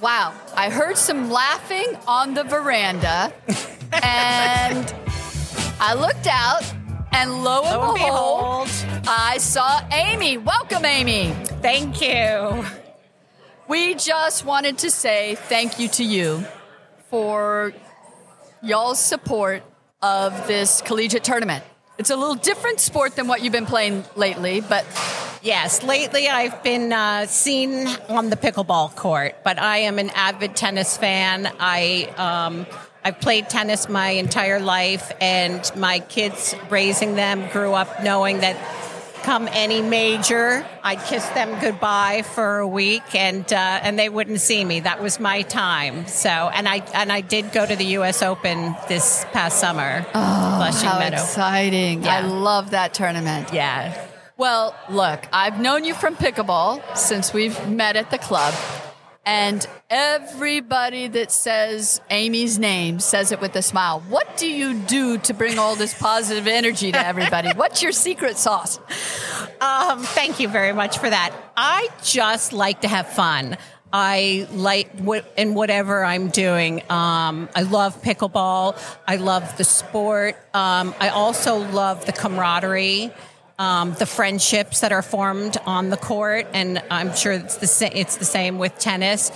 Wow. I heard some laughing on the veranda, and I looked out, and lo and, Lo and behold, behold. I saw Amy. Welcome, Amy. Thank you. We just wanted to say thank you to you for y'all's support of this collegiate tournament. It's a little different sport than what you've been playing lately, but Yes, lately I've been uh, seen on the pickleball court, but I am an avid tennis fan. I um, I've played tennis my entire life, and my kids raising them grew up knowing that come any major, I'd kiss them goodbye for a week, and uh, and they wouldn't see me. That was my time. So, and I and I did go to the U.S. Open this past summer, Flushing how Meadow. exciting. I love that tournament. Yeah. Well, look, I've known you from pickleball since we've met at the club. And everybody that says Amy's name says it with a smile. What do you do to bring all this positive energy to everybody? What's your secret sauce? Um, thank you very much for that. I just like to have fun. I like what in whatever I'm doing. Um, I love pickleball. I love the sport. Um, I also love the camaraderie, um, the friendships that are formed on the court, and I'm sure it's the sa- it's the same with tennis.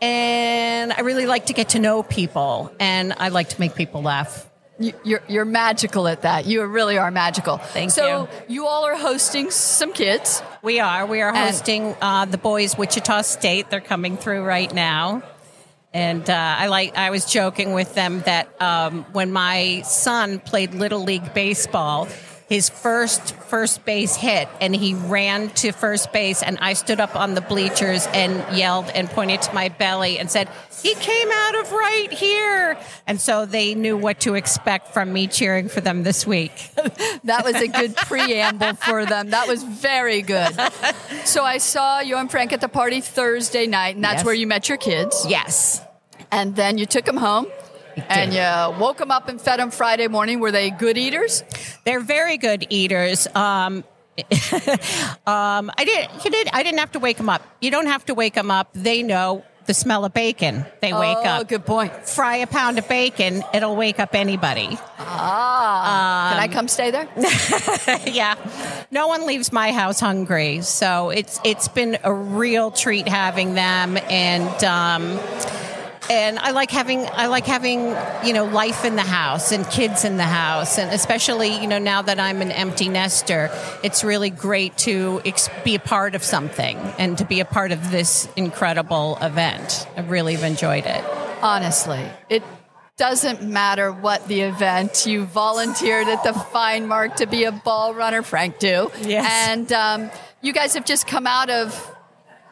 And I really like to get to know people, and I like to make people laugh. You- You're, you're magical at that. You really are magical. Thank so you. you all are hosting some kids. We are. We are hosting uh, the boys Wichita State. They're coming through right now. And uh, I like. I was joking with them that um, when my son played little league baseball, his first first base hit, and he ran to first base, and I stood up on the bleachers and yelled and pointed to my belly and said, "He came out of right here." And so they knew what to expect from me cheering for them this week. That was a good preamble for them. That was very good. So I saw you and Frank at the party Thursday night, and that's Yes. where you met your kids. yes. And then you took them home. And you woke them up and fed them Friday morning. Were they good eaters? They're very good eaters. Um, um, I didn't. You did. I didn't have to wake them up. You don't have to wake them up. They know the smell of bacon. They wake oh, up. good point. Fry a pound of bacon. It'll wake up anybody. Ah, can I come stay there? yeah. No one leaves my house hungry. So it's it's been a real treat having them and um and I like having I like having you know life in the house and kids in the house and especially you know now that I'm an empty nester it's really great to ex- be a part of something and to be a part of this incredible event I really have enjoyed it Honestly, it doesn't matter what the event. You volunteered at the FineMark to be a ball runner, Frank do. Yes. And um, you guys have just come out of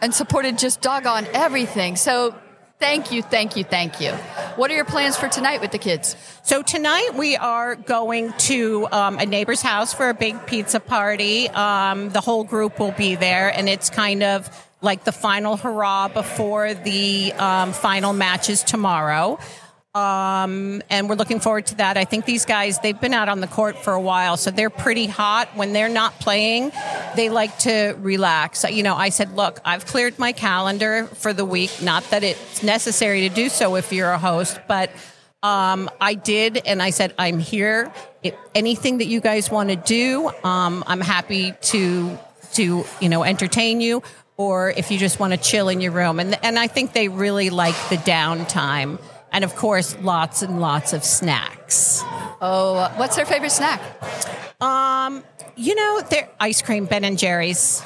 and supported just doggone everything. So thank you, thank you, thank you. What are your plans for tonight with the kids? So tonight we are going to um, a neighbor's house for a big pizza party. Um, the whole group will be there, and it's kind of like the final hurrah before the um, final matches tomorrow. Um, and we're looking forward to that. I think these guys, they've been out on the court for a while, so they're pretty hot. When they're not playing, they like to relax. You know, I said, look, I've cleared my calendar for the week. Not that it's necessary to do so if you're a host, but um, I did, and I said, I'm here. If anything that you guys want to do, um, I'm happy to to you know entertain you, or if you just want to chill in your room. And and I think they really like the downtime, and of course, lots and lots of snacks. Oh, uh, what's their favorite snack? Um, you know, they're ice cream, Ben and Jerry's.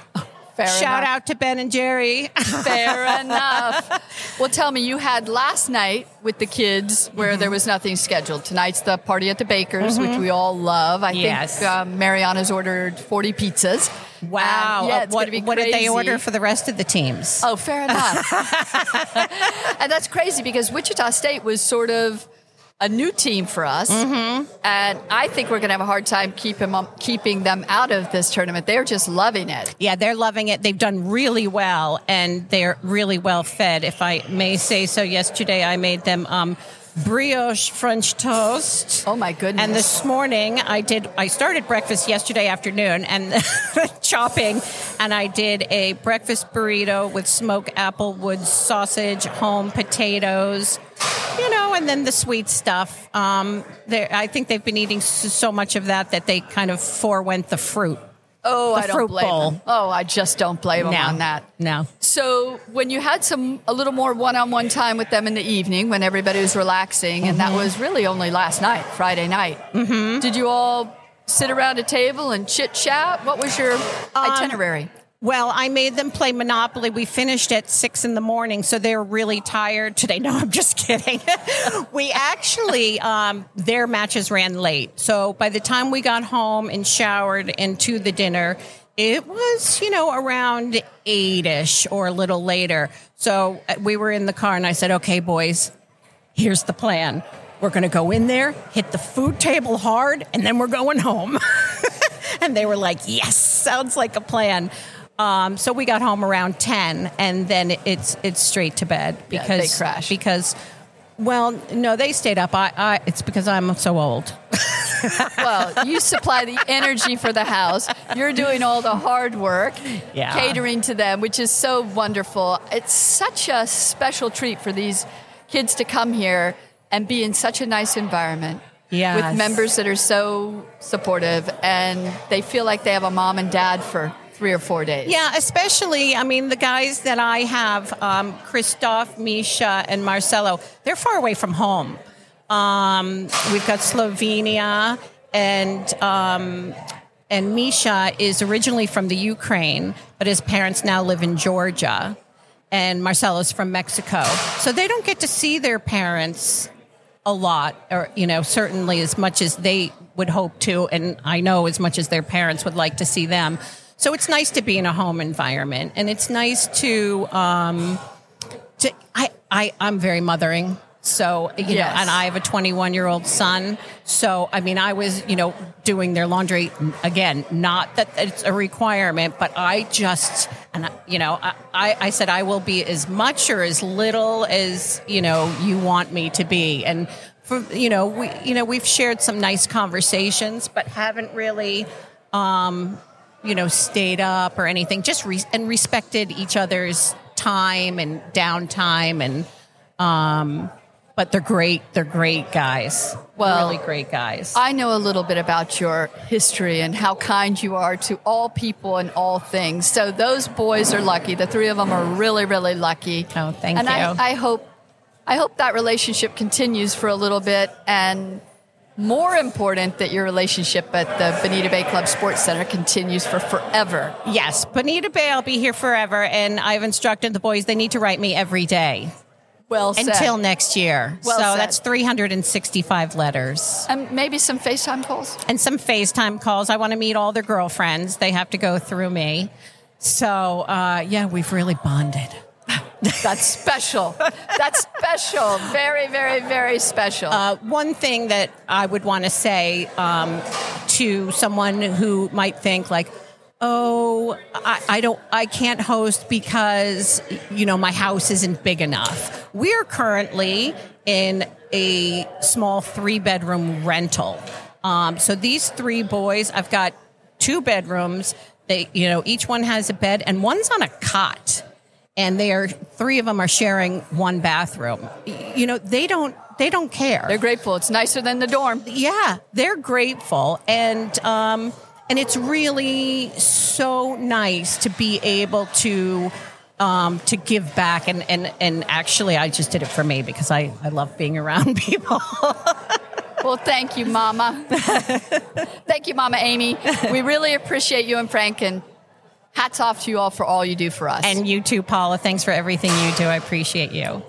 Fair Shout enough. out to Ben and Jerry. Fair enough. Well, tell me, you had last night with the kids where Mm-hmm. there was nothing scheduled. Tonight's the party at the Baker's, which we all love. I Yes. think um, Mariana's ordered 40 pizzas. wow. Um, yeah, what what did they order for the rest of the teams? Oh, fair enough. and that's crazy because Wichita State was sort of a new team for us. Mm-hmm. And I think we're going to have a hard time keep 'em up, keeping them out of this tournament. They're just loving it. Yeah, they're loving it. They've done really well, and they're really well fed, if I may say so. Yesterday, I made them um, brioche French toast. Oh my goodness! And this morning I did. I started breakfast yesterday afternoon and chopping, and I did a breakfast burrito with smoked applewood sausage, home potatoes, you know, and then the sweet stuff. Um, I think they've been eating so much of that that they kind of forewent the fruit. Oh, the I don't blame bowl. them. Oh, I just don't blame no. them on that. No. So when you had some a little more one-on-one time with them in the evening when everybody was relaxing, mm-hmm. and that was really only last night, Friday night. Mm-hmm. Did you all sit around a table and chit chat? What was your um, itinerary? Well, I made them play Monopoly. We finished at six in the morning, so they were really tired today. No, I'm just kidding. we actually, um, their matches ran late. So by the time we got home and showered and to the dinner, it was, you know, around eight ish or a little later. So uh, we were in the car, and I said, okay, boys, here's the plan. We're going to go in there, hit the food table hard, and then we're going home. and they were like, yes, sounds like a plan. Um, so we got home around ten, and then it's it's straight to bed because yeah, they crashed. because well, no, they stayed up. I, I it's because I'm so old. well, you supply the energy for the house. You're doing all the hard work, yeah. catering to them, which is so wonderful. It's such a special treat for these kids to come here and be in such a nice environment. Yes. With members that are so supportive and they feel like they have a mom and dad for three or four days. Yeah, especially, I mean, the guys that I have, um, Christoph, Misha, and Marcelo, they're far away from home. Um, we've got Slovenia, and um, and Misha is originally from the Ukraine, but his parents now live in Georgia, and Marcelo's from Mexico. So they don't get to see their parents a lot, or you know, certainly as much as they would hope to, and I know as much as their parents would like to see them. So it's nice to be in a home environment, and it's nice to. Um, to I, I I'm very mothering. So, you yes. know, and I have a 21 year old son. So, I mean, I was, you know, doing their laundry again, not that it's a requirement, but I just, and, you know, I, I said I will be as much or as little as, you know, you want me to be. And, for, you know, we, you know, we've shared some nice conversations, but haven't really, um, you know, stayed up or anything, just re- and respected each other's time and downtime and, um, but they're great. They're great guys. Well, really great guys. I know a little bit about your history and how kind you are to all people and all things. So those boys are lucky. The three of them are really, really lucky. Oh, thank and you. And I, I hope, I hope that relationship continues for a little bit and more important that your relationship at the Bonita Bay Club Sports Center continues for forever. Yes, Bonita Bay, I'll be here forever, and I've instructed the boys they need to write me every day. Well said. Until next year. Well so said. that's 365 letters. And maybe some FaceTime calls. And some FaceTime calls. I want to meet all their girlfriends. They have to go through me. So, uh, yeah, we've really bonded. That's special. That's special. Very, very, very special. Uh, one thing that I would want to say um, to someone who might think, like, oh, I, I, don't, I can't host because, you know, my house isn't big enough. We're currently in a small three bedroom rental. Um, so these three boys, I've got two bedrooms. They, you know, each one has a bed and one's on a cot and they are three of them are sharing one bathroom. You know, they don't they don't care. They're grateful. It's nicer than the dorm. Yeah, they're grateful, and um, and it's really so nice to be able to. Um, to give back and, and and actually I just did it for me because I, I love being around people. well, thank you, Mama. thank you, Mama Amy. We really appreciate you and Frank and hats off to you all for all you do for us. And you too, Paula. Thanks for everything you do. I appreciate you.